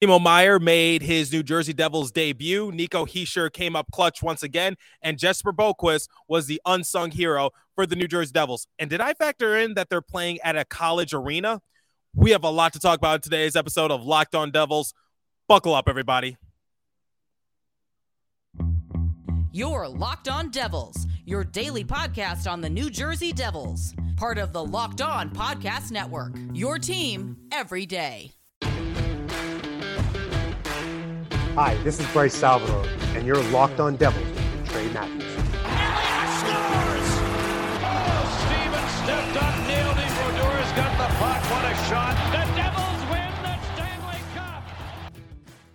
Timo Meier made his New Jersey Devils debut. Nico Hischier came up clutch once again, and Jesper Boqvist was the unsung hero for the New Jersey Devils. And did I factor in that they're playing at a college arena? We have a lot to talk about in today's episode of Locked On Devils. Buckle up, everybody. Your Locked On Devils, your daily podcast on the New Jersey Devils, part of the Locked On Podcast Network. Your team every day. Hi, this is Bryce Salvador, and you're locked on Devils with Trey Matthews. scores! Steven stepped up, nailed him. Brodeur's got the puck. What a shot. The Devils win the Stanley Cup.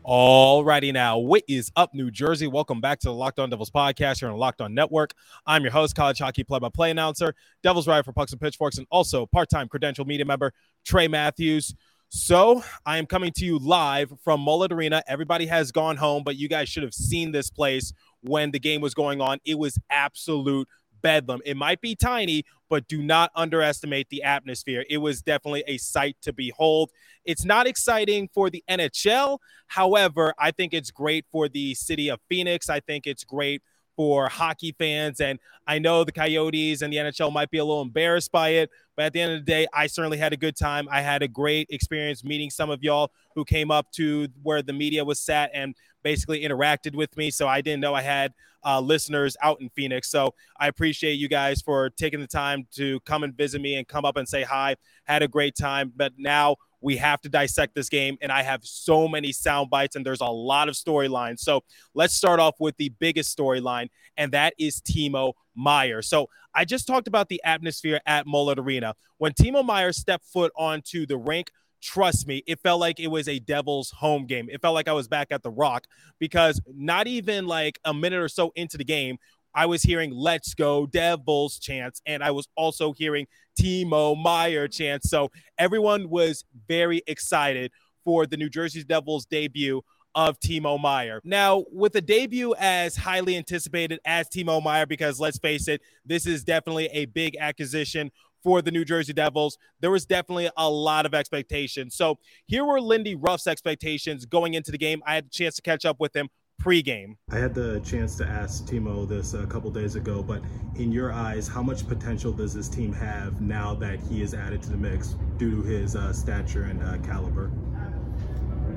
Alrighty now, what is up, New Jersey? Welcome back to the Locked On Devils podcast here on Locked On Network. I'm your host, college hockey play-by-play announcer, Devils writer for Pucks and Pitchforks, and also part-time credential media member Trey Matthews. So I am coming to you live from Mullet Arena. Everybody has gone home, but you guys should have seen this place when the game was going on. It was absolute bedlam. It might be tiny, but do not underestimate the atmosphere. It was definitely a sight to behold. It's not exciting for the NHL. However, I think it's great for the city of Phoenix. I think it's great for hockey fans. And I know the Coyotes and the NHL might be a little embarrassed by it, but at the end of the day, I certainly had a good time. I had a great experience meeting some of y'all who came up to where the media was sat and basically interacted with me. So I didn't know I had uh, listeners out in Phoenix. So I appreciate you guys for taking the time to come and visit me and come up and say hi. Had a great time. But now we have to dissect this game, and I have so many sound bites, and there's a lot of storylines. So let's start off with the biggest storyline, and that is Timo Meier. So I just talked about the atmosphere at Mullet Arena. When Timo Meier stepped foot onto the rink, trust me, it felt like it was a Devils home game. It felt like I was back at the Rock because not even like a minute or so into the game, I was hearing "Let's Go Devils" chants, and I was also hearing Timo Meier chants. So everyone was very excited for the New Jersey Devils debut of Timo Meier. Now, with a debut as highly anticipated as Timo Meier, because let's face it, this is definitely a big acquisition for the New Jersey Devils. There was definitely a lot of expectations. So here were Lindy Ruff's expectations going into the game. I had a chance to catch up with him pregame. I had the chance to ask Timo this a couple days ago, but in your eyes, how much potential does this team have now that he is added to the mix due to his uh, stature and uh, caliber?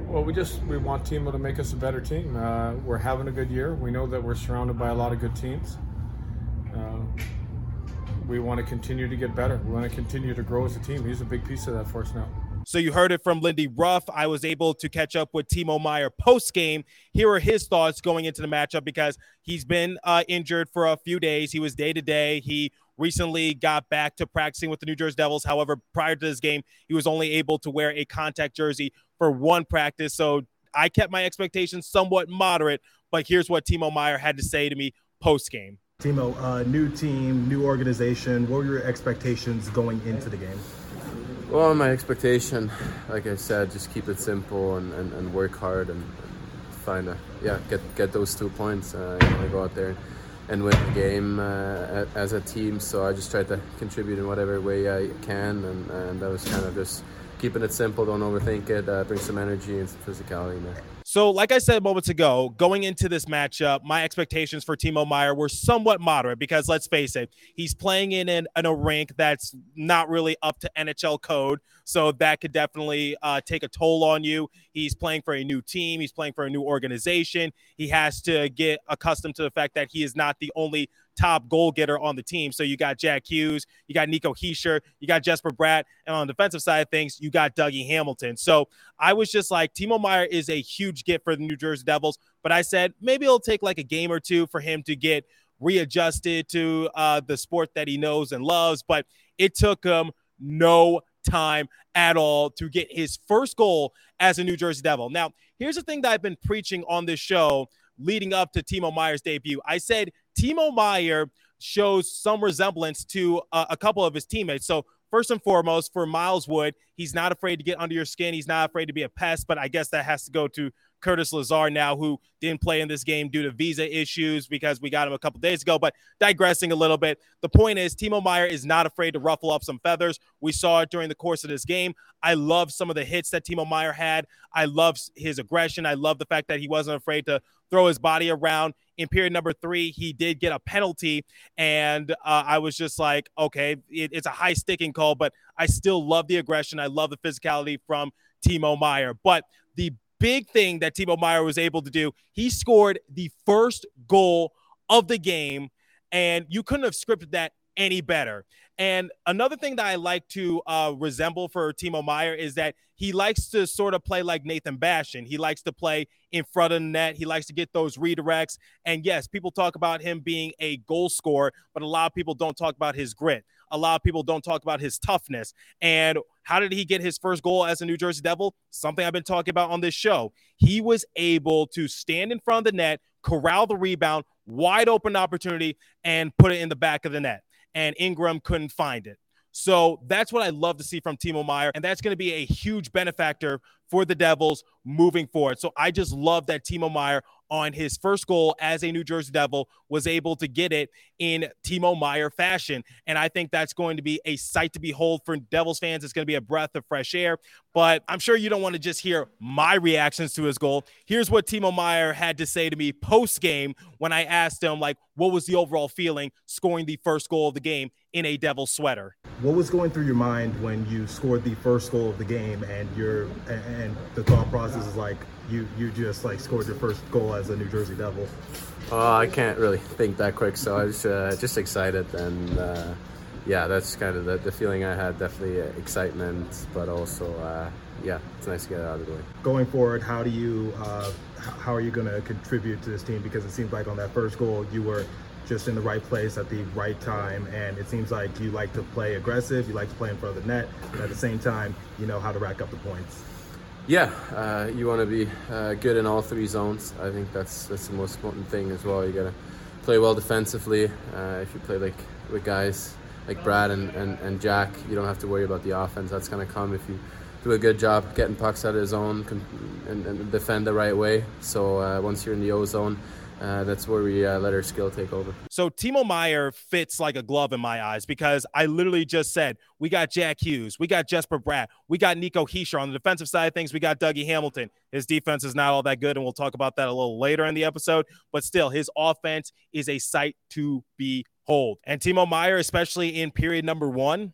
Well, we just we want Timo to make us a better team. Uh, we're having a good year. We know that we're surrounded by a lot of good teams. Uh, we want to continue to get better. We want to continue to grow as a team. He's a big piece of that for us now. So you heard it from Lindy Ruff. I was able to catch up with Timo Meier post game. Here are his thoughts going into the matchup because he's been uh, injured for a few days. He was day to day. He recently got back to practicing with the New Jersey Devils. However, prior to this game, he was only able to wear a contact jersey for one practice. So I kept my expectations somewhat moderate. But here's what Timo Meier had to say to me post game. Timo, uh, new team, new organization. What were your expectations going into the game? Well, my expectation, like I said, just keep it simple and, and, and work hard and, and find a yeah get get those two points. Uh, know, go out there and win the game uh, as a team. So I just tried to contribute in whatever way I can, and, and that was kind of just keeping it simple. Don't overthink it. Uh, bring some energy and some physicality in there. So, like I said moments ago, going into this matchup, my expectations for Timo Meier were somewhat moderate because let's face it, he's playing in, an, in a rank that's not really up to NHL code. So, that could definitely uh, take a toll on you. He's playing for a new team, he's playing for a new organization. He has to get accustomed to the fact that he is not the only top goal getter on the team. So you got Jack Hughes, you got Nico Hischier, you got Jesper Bratt, and on the defensive side of things, you got Dougie Hamilton. So I was just like, Timo Meier is a huge get for the New Jersey Devils, but I said maybe it'll take like a game or two for him to get readjusted to uh, the sport that he knows and loves. But it took him no time at all to get his first goal as a New Jersey Devil. Now, here's the thing that I've been preaching on this show leading up to Timo Meier's debut. I said Timo Meier shows some resemblance to uh, a couple of his teammates. So, first and foremost, for Miles Wood, he's not afraid to get under your skin. He's not afraid to be a pest, but I guess that has to go to Curtis Lazar now, who didn't play in this game due to visa issues because we got him a couple days ago. But digressing a little bit, the point is Timo Meier is not afraid to ruffle up some feathers. We saw it during the course of this game. I love some of the hits that Timo Meier had. I love his aggression. I love the fact that he wasn't afraid to throw his body around. In period number three, he did get a penalty, and uh, I was just like, okay, it, it's a high sticking call, but I still love the aggression. I love the physicality from Timo Meier. But the big thing that Timo Meier was able to do, he scored the first goal of the game, and you couldn't have scripted that any better. And another thing that I like to uh, resemble for Timo Meier is that he likes to sort of play like Nathan Bastian. He likes to play in front of the net. He likes to get those redirects. And yes, people talk about him being a goal scorer, but a lot of people don't talk about his grit. A lot of people don't talk about his toughness. And how did he get his first goal as a New Jersey Devil? Something I've been talking about on this show. He was able to stand in front of the net, corral the rebound, wide open opportunity, and put it in the back of the net and Ingram couldn't find it. So that's what I love to see from Timo Meier. And that's going to be a huge benefactor for the Devils moving forward. So I just love that Timo Meier on his first goal as a New Jersey Devil was able to get it in Timo Meier fashion. And I think that's going to be a sight to behold for Devils fans. It's going to be a breath of fresh air. But I'm sure you don't want to just hear my reactions to his goal. Here's what Timo Meier had to say to me post game when I asked him, like, what was the overall feeling scoring the first goal of the game in a Devil sweater? What was going through your mind when you scored the first goal of the game and you're and the thought process is like you you just like scored your first goal as a New Jersey Devil? Uh, I can't really think that quick, so I was uh, just excited and uh, yeah, that's kind of the, the feeling I had. Definitely excitement, but also uh, yeah, it's nice to get it out of the way. Going forward, how do you uh, how are you going to contribute to this team? Because it seems like on that first goal you were just in the right place at the right time. And it seems like you like to play aggressive, you like to play in front of the net, but at the same time, you know how to rack up the points. Yeah, uh, you want to be uh, good in all three zones. I think that's that's the most important thing as well. You gotta play well defensively. Uh, if you play like with guys like Bratt and, and, and Jack, you don't have to worry about the offense. That's gonna come if you do a good job getting pucks out of the zone and, and defend the right way. So uh, once you're in the O zone, uh, that's where we uh, let our skill take over. So Timo Meier fits like a glove in my eyes because I literally just said we got Jack Hughes, we got Jesper Bratt, we got Nico Hischier on the defensive side of things. We got Dougie Hamilton. His defense is not all that good, and we'll talk about that a little later in the episode. But still, his offense is a sight to behold. And Timo Meier, especially in period number one,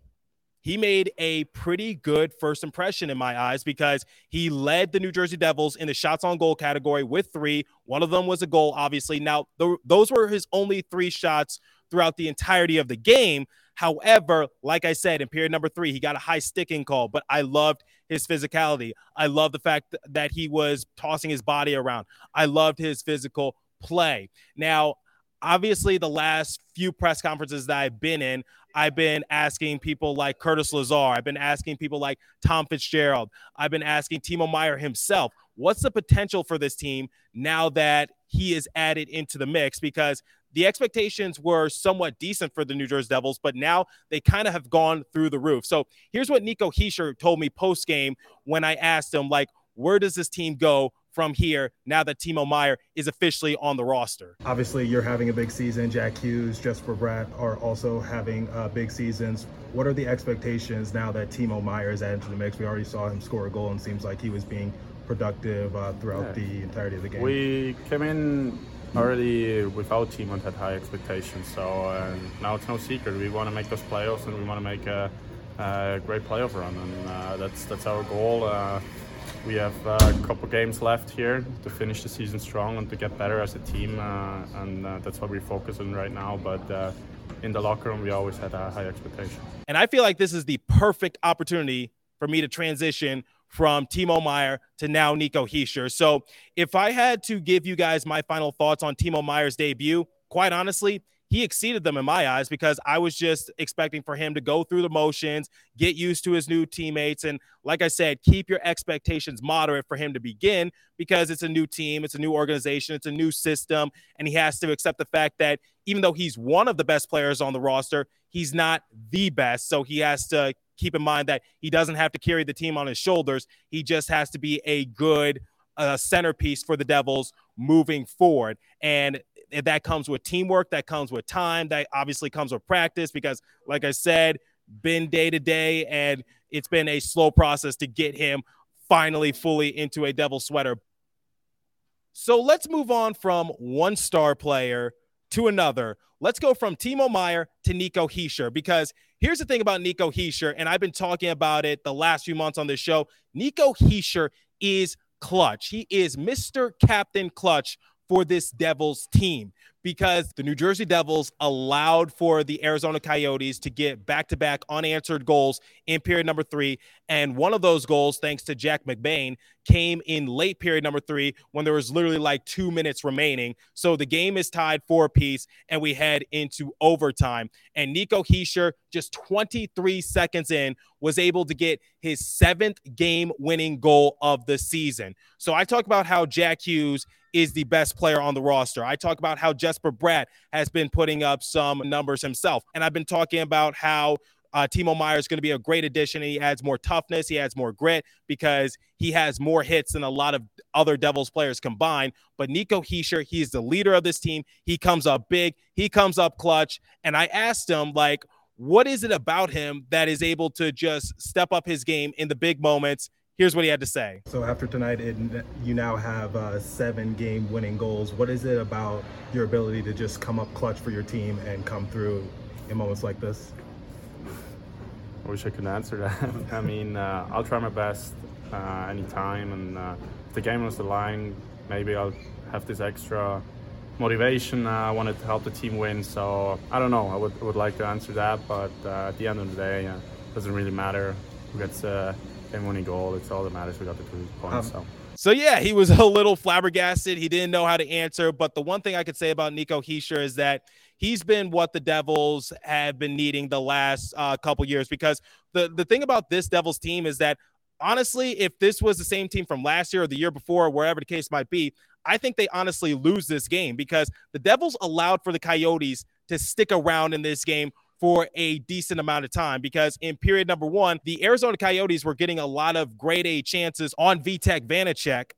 he made a pretty good first impression in my eyes because he led the New Jersey Devils in the shots on goal category with three. One of them was a goal, obviously. Now, th- those were his only three shots throughout the entirety of the game. However, like I said, in period number three, he got a high sticking call, but I loved his physicality. I love the fact that he was tossing his body around. I loved his physical play. Now, obviously, the last few press conferences that I've been in, I've been asking people like Curtis Lazar. I've been asking people like Tom Fitzgerald. I've been asking Timo Meier himself, what's the potential for this team now that he is added into the mix? Because the expectations were somewhat decent for the New Jersey Devils, but now they kind of have gone through the roof. So here's what Nico Hischier told me post game when I asked him, like, where does this team go from here now that Timo Meier is officially on the roster? Obviously, you're having a big season. Jack Hughes, Jesper Bratt are also having uh, big seasons. What are the expectations now that Timo Meier is added to the mix? We already saw him score a goal and seems like he was being productive uh, throughout yeah. the entirety of the game. We came in already without Timo and had high expectations, so uh, now it's no secret. We want to make those playoffs and we want to make a, a great playoff run, and uh, that's that's our goal uh, we have uh, a couple games left here to finish the season strong and to get better as a team, uh, and uh, that's what we're focusing right now. But uh, in the locker room, we always had a high expectation. And I feel like this is the perfect opportunity for me to transition from Timo Meier to now Nico Hischier. So if I had to give you guys my final thoughts on Timo Meier's debut, quite honestly, he exceeded them in my eyes because I was just expecting for him to go through the motions, get used to his new teammates. And like I said, keep your expectations moderate for him to begin because it's a new team, it's a new organization, it's a new system. And he has to accept the fact that even though he's one of the best players on the roster, he's not the best. So he has to keep in mind that he doesn't have to carry the team on his shoulders. He just has to be a good a centerpiece for the Devils moving forward. And that comes with teamwork, that comes with time, that obviously comes with practice because, like I said, been day to day, and it's been a slow process to get him finally fully into a Devil sweater. So let's move on from one star player to another. Let's go from Timo Meier to Nico Hischier because here's the thing about Nico Hischier, and I've been talking about it the last few months on this show. Nico Hischier is clutch. He is Mr. Captain Clutch for this Devils team because the New Jersey Devils allowed for the Arizona Coyotes to get back to back unanswered goals in period number three. And one of those goals, thanks to Jack McBain, came in late period number three when there was literally like two minutes remaining. So the game is tied four piece and we head into overtime. And Nico Hischier, just 23 seconds in, was able to get his seventh game winning goal of the season. So I talk about how Jack Hughes is the best player on the roster. I talk about how Jesper Bratt has been putting up some numbers himself. And I've been talking about how uh, Timo Meier is going to be a great addition. He adds more toughness, he adds more grit because he has more hits than a lot of other Devils players combined. But Nico Hischier, he's the leader of this team. He comes up big, he comes up clutch. And I asked him, like, what is it about him that is able to just step up his game in the big moments Here's what he had to say. So after tonight, it, you now have uh, seven game winning goals. What is it about your ability to just come up clutch for your team and come through in moments like this? I wish I could answer that. I mean, uh, I'll try my best uh, anytime, and uh, if the game was the line, maybe I'll have this extra motivation. Uh, I wanted to help the team win, so I don't know. I would, would like to answer that, but uh, at the end of the day, it doesn't really matter who gets and winning goal. It's all that matters. We got the two points. Um, so. So yeah, he was a little flabbergasted. He didn't know how to answer. But the one thing I could say about Nico Hischier is that he's been what the Devils have been needing the last uh, couple years. Because the the thing about this Devils team is that honestly, if this was the same team from last year or the year before, or wherever the case might be, I think they honestly lose this game because the Devils allowed for the Coyotes to stick around in this game for a decent amount of time because in period number one, the Arizona Coyotes were getting a lot of grade A chances on Vitek Vanecek,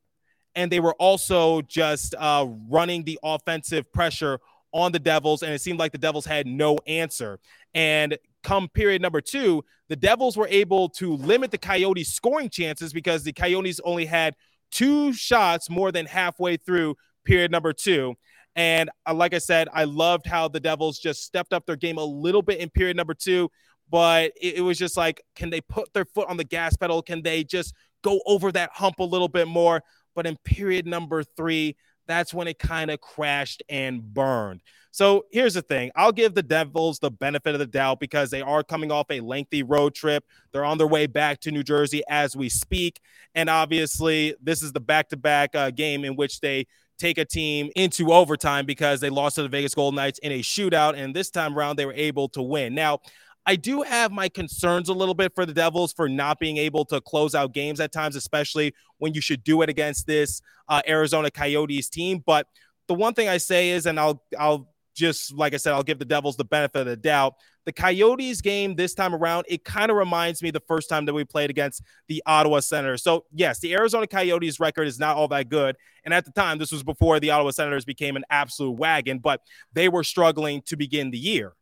and they were also just uh, running the offensive pressure on the Devils, and it seemed like the Devils had no answer. And come period number two, the Devils were able to limit the Coyotes' scoring chances because the Coyotes only had two shots more than halfway through period number two. And uh, like I said, I loved how the Devils just stepped up their game a little bit in period number two. But it, it was just like, can they put their foot on the gas pedal? Can they just go over that hump a little bit more? But in period number three, that's when it kind of crashed and burned. So here's the thing I'll give the Devils the benefit of the doubt because they are coming off a lengthy road trip. They're on their way back to New Jersey as we speak. And obviously, this is the back to back game in which they take a team into overtime because they lost to the Vegas Golden Knights in a shootout. And this time around, they were able to win. Now, I do have my concerns a little bit for the Devils for not being able to close out games at times, especially when you should do it against this uh, Arizona Coyotes team. But the one thing I say is, and I'll I'll just like I said, I'll give the Devils the benefit of the doubt. The Coyotes game this time around, it kind of reminds me the first time that we played against the Ottawa Senators. So, yes, the Arizona Coyotes record is not all that good. And at the time, this was before the Ottawa Senators became an absolute wagon, but they were struggling to begin the year.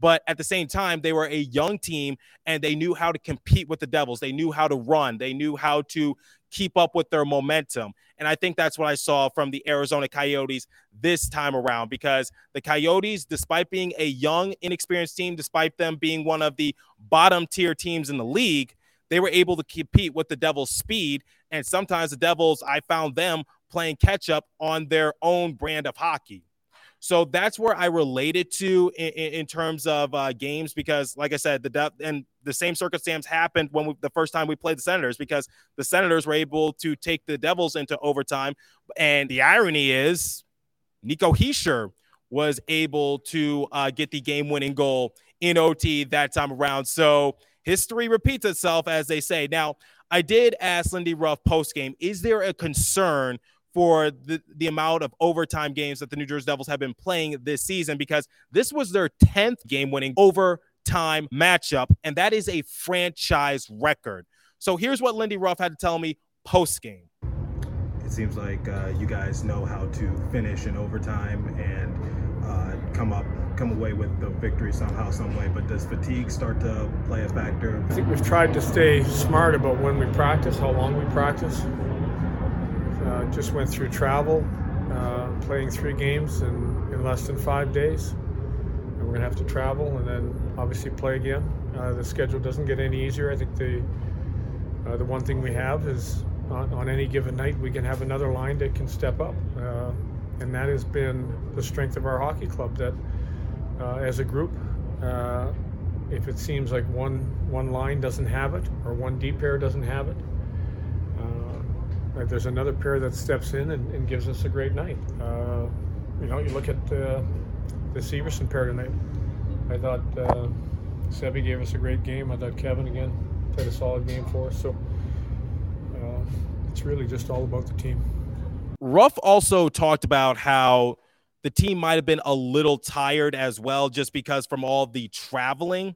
But at the same time, they were a young team and they knew how to compete with the Devils. They knew how to run. They knew how to keep up with their momentum. And I think that's what I saw from the Arizona Coyotes this time around because the Coyotes, despite being a young, inexperienced team, despite them being one of the bottom tier teams in the league, they were able to compete with the Devils' speed. And sometimes the Devils, I found them playing catch up on their own brand of hockey. So that's where I related to in, in terms of uh, games because, like I said, the depth and the same circumstance happened when we, the first time we played the Senators because the Senators were able to take the Devils into overtime. And the irony is, Nico Hischier was able to uh, get the game-winning goal in OT that time around. So history repeats itself, as they say. Now, I did ask Lindy Ruff post game, is there a concern for the, the amount of overtime games that the New Jersey Devils have been playing this season because this was their 10th game winning overtime matchup, and that is a franchise record. So here's what Lindy Ruff had to tell me post game. It seems like uh, you guys know how to finish in overtime and uh, come up, come away with the victory somehow, some way. But does fatigue start to play a factor? I think we've tried to stay smart about when we practice, how long we practice. Just went through travel, uh, playing three games in, in less than five days. And we're going to have to travel and then obviously play again. Uh, the schedule doesn't get any easier. I think the uh, the one thing we have is on, on, any given night we can have another line that can step up, uh, and that has been the strength of our hockey club. That uh, as a group, uh, if it seems like one one line doesn't have it or one deep pair doesn't have it, uh, there's another pair that steps in and, and gives us a great night. Uh, you know, you look at the Severson pair tonight. I thought. Sebi gave us a great game. I thought Kevin again played a solid game for us. So uh, it's really just all about the team. Ruff also talked about how the team might have been a little tired as well, just because from all the traveling.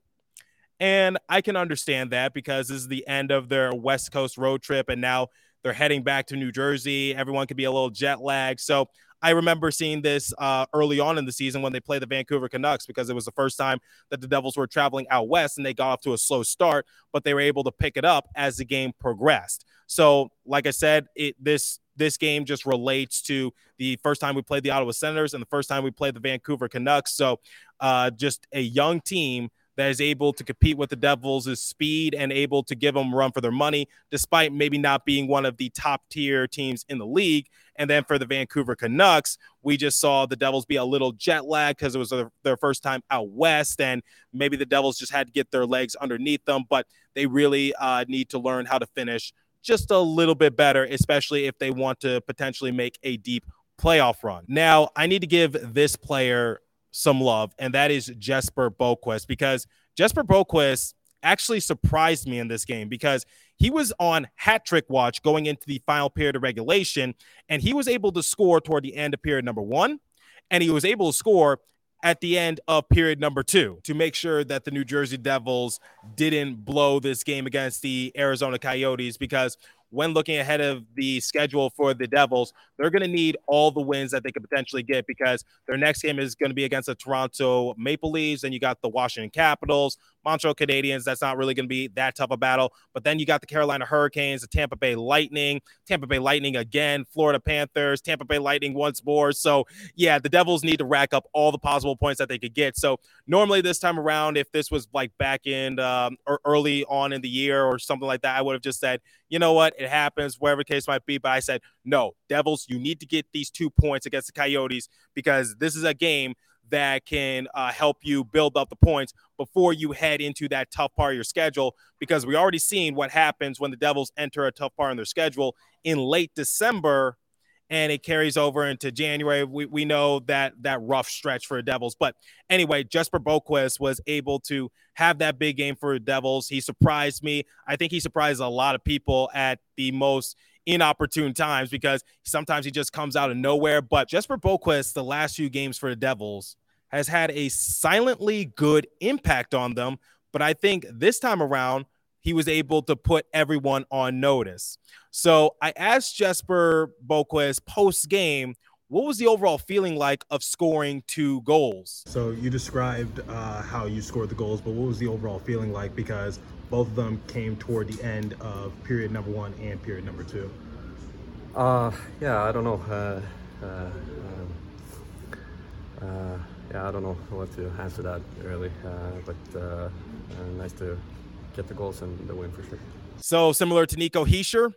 And I can understand that because this is the end of their West Coast road trip, and now they're heading back to New Jersey. Everyone could be a little jet lagged. So I remember seeing this uh, early on in the season when they played the Vancouver Canucks because it was the first time that the Devils were traveling out west and they got off to a slow start, but they were able to pick it up as the game progressed. So, like I said, it this this game just relates to the first time we played the Ottawa Senators and the first time we played the Vancouver Canucks. So, uh, just a young team that is able to compete with the Devils' speed and able to give them run for their money, despite maybe not being one of the top tier teams in the league. And then for the Vancouver Canucks, we just saw the Devils be a little jet lag because it was their first time out west, and maybe the Devils just had to get their legs underneath them. But they really uh, need to learn how to finish just a little bit better, especially if they want to potentially make a deep playoff run. Now, I need to give this player some love, and that is Jesper Boqvist because Jesper Boqvist actually surprised me in this game because he was on hat trick watch going into the final period of regulation, and he was able to score toward the end of period number one, and he was able to score at the end of period number two to make sure that the New Jersey Devils didn't blow this game against the Arizona Coyotes because when looking ahead of the schedule for the Devils, they're going to need all the wins that they could potentially get because their next game is going to be against the Toronto Maple Leafs, and you got the Washington Capitals, Montreal Canadiens. That's not really going to be that tough a battle. But then you got the Carolina Hurricanes, the Tampa Bay Lightning, Tampa Bay Lightning again, Florida Panthers, Tampa Bay Lightning once more. So, yeah, the Devils need to rack up all the possible points that they could get. So, normally this time around, if this was like back in um, or early on in the year or something like that, I would have just said, you know what, it happens, whatever the case might be. But I said, no, Devils, you need to get these two points against the Coyotes because this is a game that can uh, help you build up the points before you head into that tough part of your schedule. Because we already seen what happens when the Devils enter a tough part in their schedule in late December and it carries over into January. We, we know that that rough stretch for the Devils. But anyway, Jesper Boqvist was able to have that big game for the Devils. He surprised me. I think he surprised a lot of people at the most inopportune times because sometimes he just comes out of nowhere. But Jesper Boqvist, the last few games for the Devils, has had a silently good impact on them. But I think this time around, he was able to put everyone on notice. So I asked Jesper Boqvist post game, what was the overall feeling like of scoring two goals? So you described uh, how you scored the goals, but what was the overall feeling like? Because both of them came toward the end of period number one and period number two. Uh, yeah, I don't know. Uh, uh, um, uh yeah, I don't know what to answer that really, uh, but uh, nice to get the goals and the win for sure. So similar to Nico Hischier,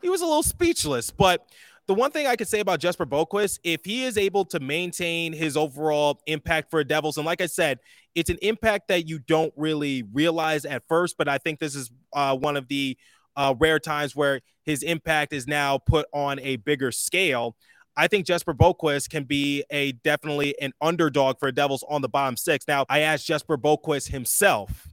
he was a little speechless. But the one thing I could say about Jesper Boqvist, if he is able to maintain his overall impact for Devils, and like I said, it's an impact that you don't really realize at first, but I think this is uh, one of the uh, rare times where his impact is now put on a bigger scale. I think Jesper Boqvist can be a definitely an underdog for Devils on the bottom six. Now, I asked Jesper Boqvist himself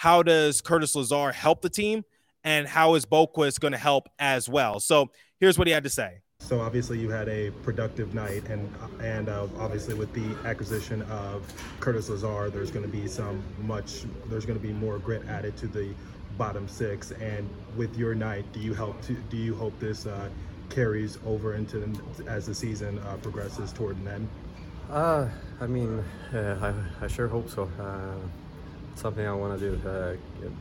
how does Curtis Lazar help the team and how is Boqvist going to help as well? So here's what he had to say. So obviously you had a productive night, and and uh, obviously with the acquisition of Curtis Lazar, there's going to be some much there's going to be more grit added to the bottom six. And with your night, do you help to do you hope this uh, carries over into as the season uh, progresses toward an end? Uh, I mean, uh, I, I sure hope so. Something I want to do, uh,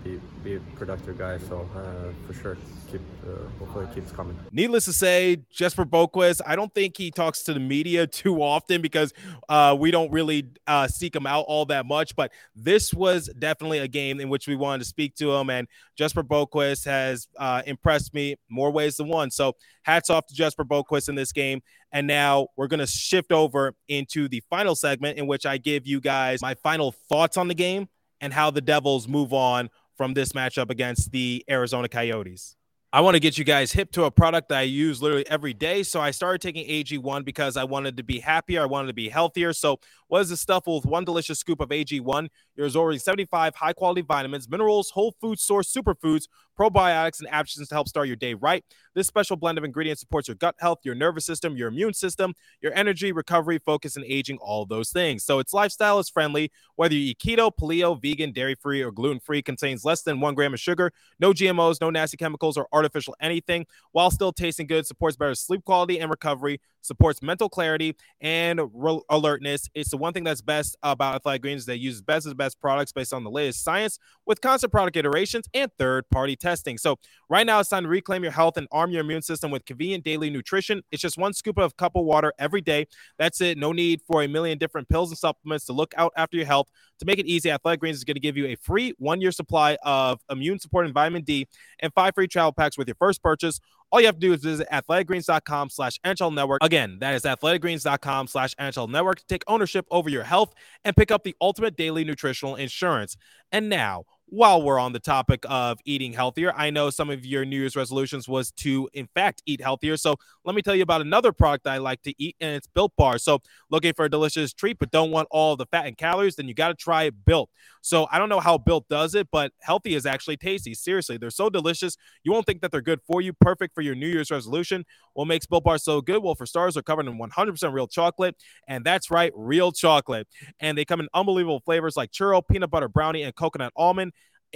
be, be a productive guy. So uh, for sure, keep uh, hopefully it keeps coming. Needless to say, Jesper Boqvist, I don't think he talks to the media too often because uh, we don't really uh, seek him out all that much. But this was definitely a game in which we wanted to speak to him, and Jesper Boqvist has uh, impressed me more ways than one. So hats off to Jesper Boqvist in this game. And now we're going to shift over into the final segment in which I give you guys my final thoughts on the game and how the Devils move on from this matchup against the Arizona Coyotes. I want to get you guys hip to a product that I use literally every day. So I started taking AG1 because I wanted to be happier. I wanted to be healthier. So what is the stuff with one delicious scoop of AG1? There's already 75 high quality vitamins, minerals, whole food source superfoods, probiotics, and adaptogens to help start your day right. This special blend of ingredients supports your gut health, your nervous system, your immune system, your energy, recovery, focus, and aging, all those things. So its lifestyle is friendly. Whether you eat keto, paleo, vegan, dairy free, or gluten free, contains less than one gram of sugar, no GMOs, no nasty chemicals, or artificial anything, while still tasting good, supports better sleep quality and recovery, supports mental clarity and re- alertness. It's the one thing that's best about Athletic Greens. They use best of the best products based on the latest science with constant product iterations and third party testing. So, right now, it's time to reclaim your health and arm your immune system with convenient daily nutrition. It's just one scoop of cup of water every day. That's it. No need for a million different pills and supplements to look out after your health. To make it easy, Athletic Greens is going to give you a free one year supply of immune supporting vitamin D and five free travel packs with your first purchase. All you have to do is visit athleticgreens.com slash NHL network. Again, that is athleticgreens.com slash NHL network to take ownership over your health and pick up the ultimate daily nutritional insurance. And now, while we're on the topic of eating healthier, I know some of your New Year's resolutions was to, in fact, eat healthier. So let me tell you about another product I like to eat, and it's Built Bar. So looking for a delicious treat, but don't want all the fat and calories, then you got to try Built. So I don't know how Built does it, but healthy is actually tasty. Seriously, they're so delicious. You won't think that they're good for you. Perfect for your New Year's resolution. What makes Built Bar so good? Well, for stars, they're covered in 100% real chocolate, and that's right, real chocolate. And they come in unbelievable flavors like churro, peanut butter brownie, and coconut almond.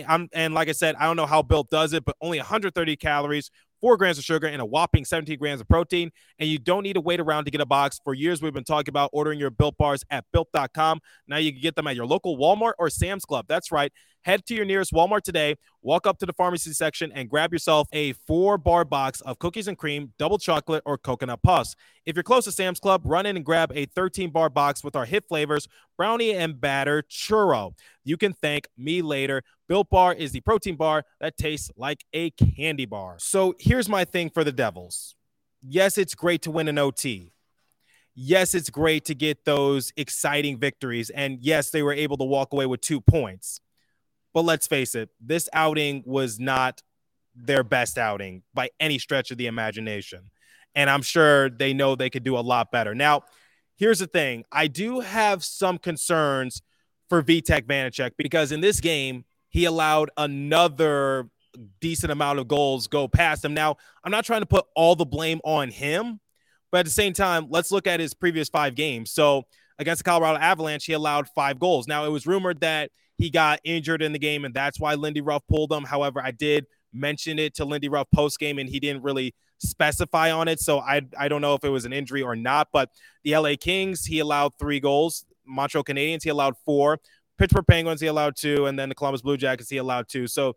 I'm, and like I said, I don't know how Built does it, but only 130 calories, four grams of sugar, and a whopping 17 grams of protein. And you don't need to wait around to get a box. For years, we've been talking about ordering your Built bars at built.com. Now you can get them at your local Walmart or Sam's Club. That's right. Head to your nearest Walmart today, walk up to the pharmacy section, and grab yourself a four bar box of cookies and cream, double chocolate, or coconut puffs. If you're close to Sam's Club, run in and grab a 13 bar box with our hit flavors, brownie and batter churro. You can thank me later. Built Bar is the protein bar that tastes like a candy bar. So here's my thing for the Devils. Yes, it's great to win an OT. Yes, it's great to get those exciting victories. And yes, they were able to walk away with two points. But let's face it, this outing was not their best outing by any stretch of the imagination. And I'm sure they know they could do a lot better. Now, here's the thing I do have some concerns for Vitek Vanecek because in this game, he allowed another decent amount of goals go past him. Now, I'm not trying to put all the blame on him, but at the same time, let's look at his previous five games. So against the Colorado Avalanche, he allowed five goals. Now, it was rumored that he got injured in the game, and that's why Lindy Ruff pulled him. However, I did mention it to Lindy Ruff post game, and he didn't really specify on it. So I I don't know if it was an injury or not. But the LA Kings, he allowed three goals. Montreal Canadiens, he allowed four. Pittsburgh Penguins, he allowed two, and then the Columbus Blue Jackets, he allowed two. So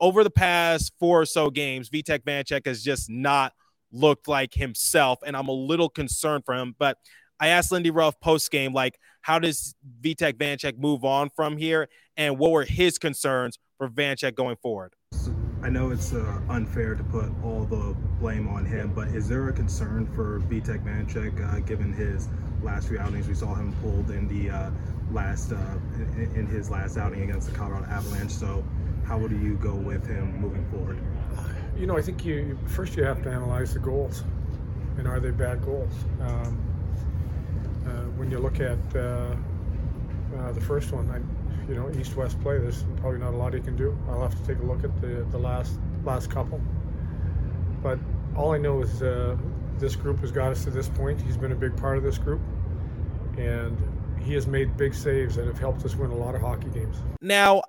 over the past four or so games, Vitek Vanecek has just not looked like himself, and I'm a little concerned for him. But I asked Lindy Ruff post game, like, how does Vitek Vanecek move on from here, and what were his concerns for Vanecek going forward? I know it's uh, unfair to put all the blame on him, but is there a concern for Vitek Vanecek uh, given his last few outings? We saw him pulled in the uh, last uh, in, in, his last outing against the Colorado Avalanche. So, how would you go with him moving forward? You know, I think you first you have to analyze the goals, and are they bad goals? Um, when you look at uh, the first one, I, you know, east-west play. There's probably not a lot he can do. I'll have to take a look at the the last last couple. But all I know is uh, this group has got us to this point. He's been a big part of this group, and he has made big saves that have helped us win a lot of hockey games. Now,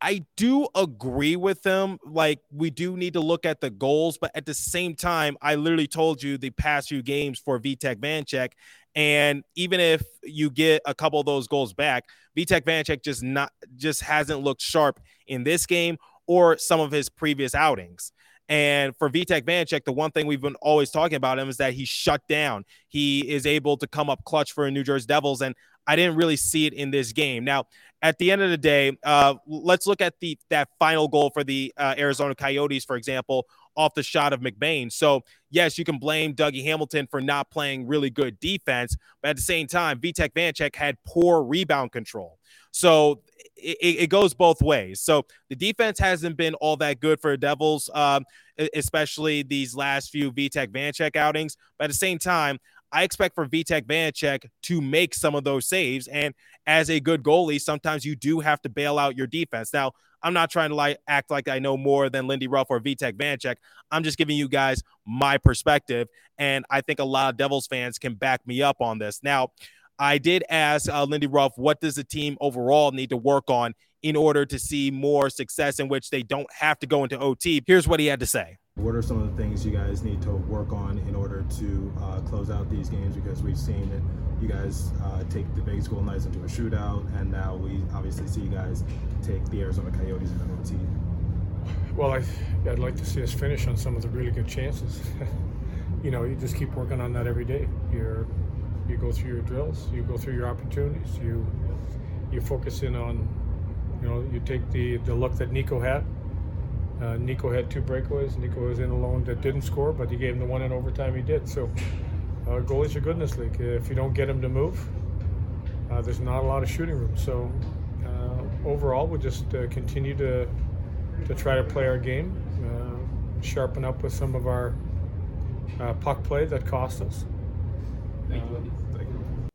I do agree with them. Like, we do need to look at the goals, but at the same time, I literally told you the past few games for Vitek Vanecek. And even if you get a couple of those goals back, Vitek Vanecek just not just hasn't looked sharp in this game or some of his previous outings. And for Vitek Vanecek, the one thing we've been always talking about him is that he's shut down. He is able to come up clutch for New Jersey Devils, and I didn't really see it in this game. Now, at the end of the day, uh, let's look at the that final goal for the uh, Arizona Coyotes, for example, off the shot of McBain. So, yes, you can blame Dougie Hamilton for not playing really good defense, but at the same time, Vitek Vanecek had poor rebound control. So it, it, goes both ways. So the defense hasn't been all that good for the Devils, um, especially these last few Vitek Vanecek outings. But at the same time, I expect for Vitek Vanecek to make some of those saves. And as a good goalie, sometimes you do have to bail out your defense. Now, I'm not trying to like act like I know more than Lindy Ruff or Vitek Vanecek. I'm just giving you guys my perspective. And I think a lot of Devils fans can back me up on this. Now, I did ask uh, Lindy Ruff, what does the team overall need to work on in order to see more success in which they don't have to go into OT? Here's what he had to say. What are some of the things you guys need to work on in order to uh, close out these games? Because we've seen that you guys uh, take the Vegas Golden Knights into a shootout, and now we obviously see you guys take the Arizona Coyotes into OT. Well, I, I'd like to see us finish on some of the really good chances. you know, you just keep working on that every day. You're you go through your drills, you go through your opportunities, you you focus in on, you know, you take the the look that Nico had. Uh, Nico had two breakaways. Nico was in alone that didn't score, but he gave him the one in overtime he did. So uh, goalies are good in this league. If you don't get them to move, uh, there's not a lot of shooting room. So uh, overall, we'll just uh, continue to to try to play our game, uh, sharpen up with some of our puck play that cost us. Thank you.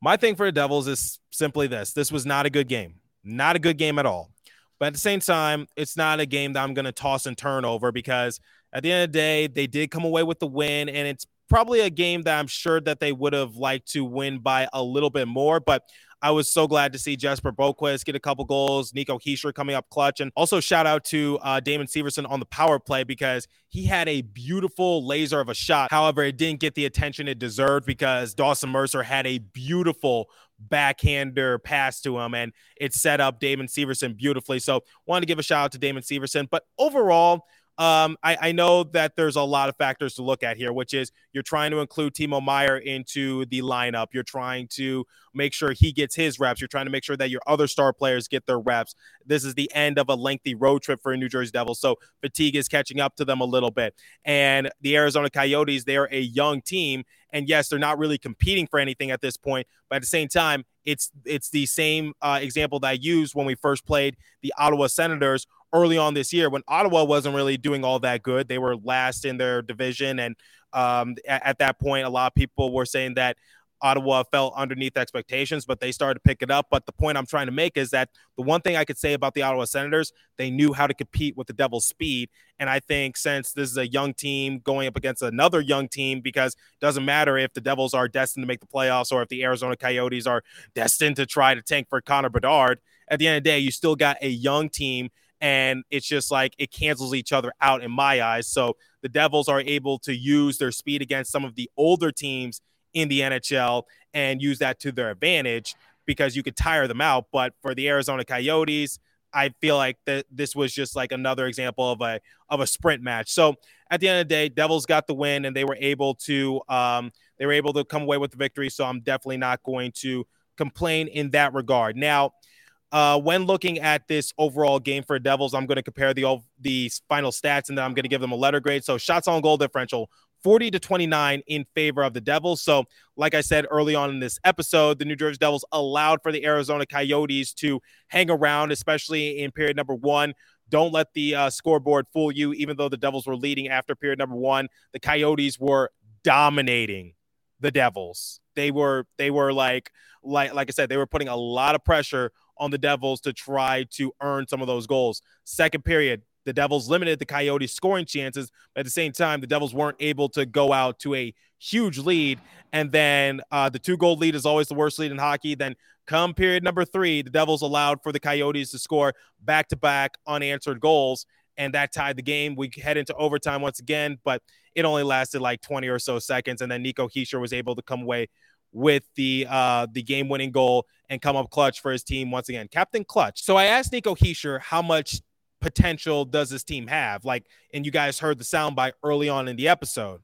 My thing for the Devils is simply this this was not a good game. Not a good game at all. But at the same time, it's not a game that I'm going to toss and turn over because at the end of the day, they did come away with the win. And it's probably a game that I'm sure that they would have liked to win by a little bit more. But I was so glad to see Jesper Boqvist get a couple goals, Nico Hischier coming up clutch, and also shout out to uh, Damon Severson on the power play because he had a beautiful laser of a shot. However, it didn't get the attention it deserved because Dawson Mercer had a beautiful backhander pass to him and it set up Damon Severson beautifully. So wanted to give a shout out to Damon Severson. But overall, um, I, I, know that there's a lot of factors to look at here, which is you're trying to include Timo Meier into the lineup. You're trying to make sure he gets his reps. You're trying to make sure that your other star players get their reps. This is the end of a lengthy road trip for a New Jersey Devils, so fatigue is catching up to them a little bit. And the Arizona Coyotes, they're a young team, and yes, they're not really competing for anything at this point, but at the same time, it's it's the same uh, example that I used when we first played the Ottawa Senators early on this year when Ottawa wasn't really doing all that good. They were last in their division. And um, at, at, that point, a lot of people were saying that Ottawa fell underneath expectations, but they started to pick it up. But the point I'm trying to make is that the one thing I could say about the Ottawa Senators, they knew how to compete with the Devils' speed. And I think since this is a young team going up against another young team, because it doesn't matter if the Devils are destined to make the playoffs or if the Arizona Coyotes are destined to try to tank for Connor Bedard, at the end of the day, you still got a young team and it's just like it cancels each other out in my eyes. So the Devils are able to use their speed against some of the older teams in the NHL and use that to their advantage because you could tire them out. But for the Arizona Coyotes, I feel like that this was just like another example of a of a sprint match. So at the end of the day, Devils got the win and they were able to um, they were able to come away with the victory. So I'm definitely not going to complain in that regard. Now, uh, when looking at this overall game for Devils, I'm going to compare the the final stats and then I'm going to give them a letter grade. So shots on goal differential 40 to 29 in favor of the Devils. So, like I said early on in this episode, the New Jersey Devils allowed for the Arizona Coyotes to hang around, especially in period number one. Don't let the uh, scoreboard fool you. Even though the Devils were leading after period number one, the Coyotes were dominating the Devils. They were they were like like like I said, they were putting a lot of pressure on the Devils to try to earn some of those goals. Second period, the Devils limited the Coyotes' scoring chances. But at the same time, the Devils weren't able to go out to a huge lead. And then uh, the two goal lead is always the worst lead in hockey. Then Come period number three, the Devils allowed for the Coyotes to score back to back unanswered goals, and that tied the game. We head into overtime once again, but it only lasted like 20 or so seconds, and then Nico Hischier was able to come away with the uh, the game winning goal and come up clutch for his team once again. Captain Clutch. So I asked Nico Hischier how much potential does this team have? Like, and you guys heard the soundbite early on in the episode.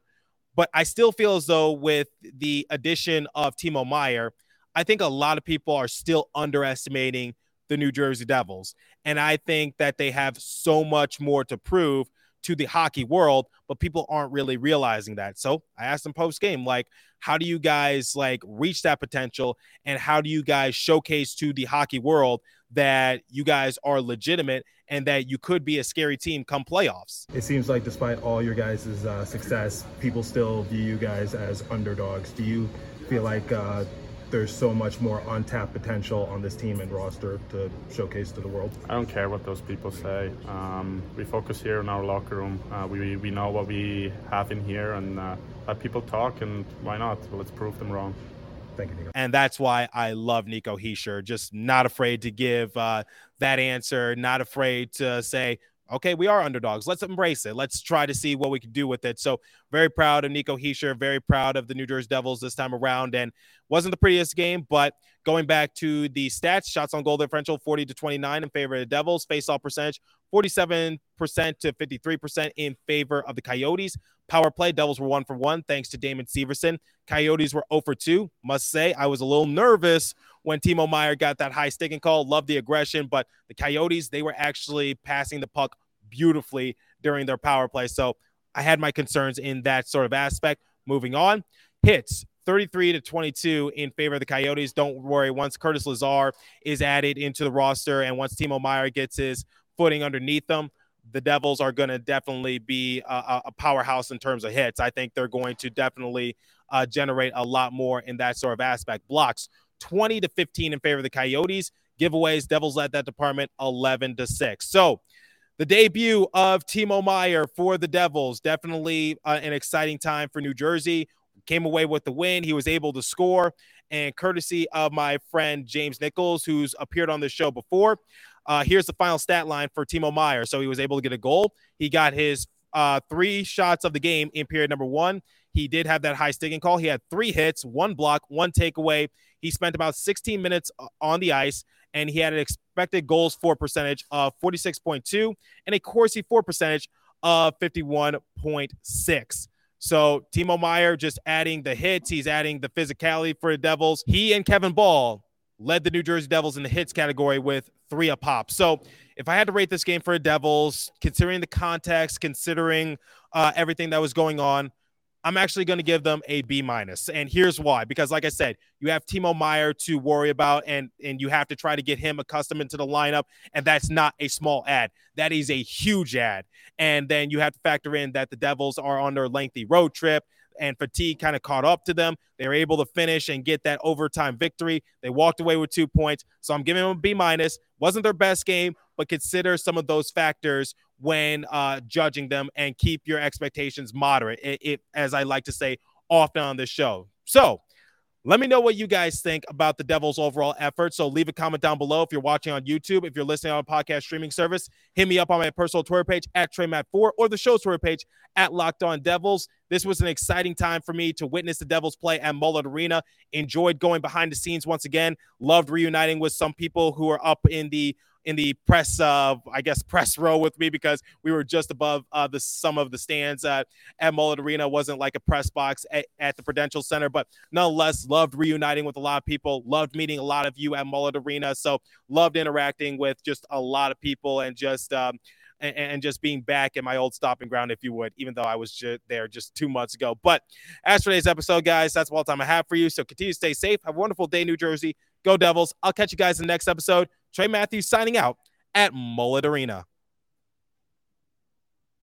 But I still feel as though with the addition of Timo Meier, I think a lot of people are still underestimating the New Jersey Devils. And I think that they have so much more to prove to the hockey world, but people aren't really realizing that. So I asked them post game, like, how do you guys like reach that potential? And how do you guys showcase to the hockey world that you guys are legitimate and that you could be a scary team come playoffs? It seems like despite all your guys' uh, success people still view you guys as underdogs. Do you feel like uh, there's so much more untapped potential on this team and roster to showcase to the world? I don't care what those people say. Um, we focus here in our locker room. Uh, we, we know what we have in here and uh, let people talk, and why not? Let's prove them wrong. Thank you, Nico. And that's why I love Nico Hischier. Just not afraid to give uh, that answer, not afraid to say, okay, we are underdogs. Let's embrace it. Let's try to see what we can do with it. So very proud of Nico Hischier, very proud of the New Jersey Devils this time around. And wasn't the prettiest game, but going back to the stats, shots on goal differential 40 to 29 in favor of the Devils, face-off percentage 47% to 53% in favor of the Coyotes. Power play, Devils were one for one thanks to Damon Severson. Coyotes were 0 for 2. Must say, I was a little nervous when Timo Meier got that high sticking call. Love the aggression, but the Coyotes, they were actually passing the puck beautifully during their power play. So I had my concerns in that sort of aspect. Moving on, hits 33 to 22 in favor of the Coyotes. Don't worry, once Curtis Lazar is added into the roster and once Timo Meier gets his footing underneath them, the Devils are going to definitely be a, a, powerhouse in terms of hits. I think they're going to definitely uh, generate a lot more in that sort of aspect. Blocks 20 to 15 in favor of the Coyotes. Giveaways, Devils led that department 11 to 6. So the debut of Timo Meier for the Devils, definitely uh, an exciting time for New Jersey. Came away with the win. He was able to score. And courtesy of my friend James Nichols, who's appeared on this show before, uh, here's the final stat line for Timo Meier. So he was able to get a goal. He got his uh, three shots of the game in period number one. He did have that high sticking call. He had three hits, one block, one takeaway. He spent about 16 minutes uh, on the ice, and he had an expected goals for percentage of 46.2 and a Corsi for percentage of 51.6. So Timo Meier just adding the hits. He's adding the physicality for the Devils. He and Kevin Bahl led the New Jersey Devils in the hits category with three a pop. So if I had to rate this game for the Devils, considering the context, considering uh, everything that was going on, I'm actually going to give them a B minus, and here's why. Because, like I said, you have Timo Meier to worry about, and and you have to try to get him accustomed into the lineup, and that's not a small ad. That is a huge ad, and then you have to factor in that the Devils are on their lengthy road trip and fatigue kind of caught up to them. They were able to finish and get that overtime victory. They walked away with two points. So I'm giving them a B minus. Wasn't their best game, but consider some of those factors when uh, judging them and keep your expectations moderate. It, it, as I like to say often on this show. So let me know what you guys think about the Devils' overall effort. So leave a comment down below if you're watching on YouTube. If you're listening on a podcast streaming service, hit me up on my personal Twitter page at TreyMatt4 or the show's Twitter page at Locked On Devils. This was an exciting time for me to witness the Devils play at Mullet Arena. Enjoyed going behind the scenes once again. Loved reuniting with some people who are up in the in the press, uh, I guess, press row with me because we were just above uh, the some of the stands uh, at Mullet Arena. Wasn't like a press box at, at, the Prudential Center, but nonetheless, loved reuniting with a lot of people. Loved meeting a lot of you at Mullet Arena. So loved interacting with just a lot of people and just. Um, and, and, just being back in my old stopping ground, if you would, even though I was just there just two months ago. But as for today's episode, guys, that's all the time I have for you. So continue to stay safe. Have a wonderful day, New Jersey. Go Devils. I'll catch you guys in the next episode. Trey Matthews signing out at Mullet Arena.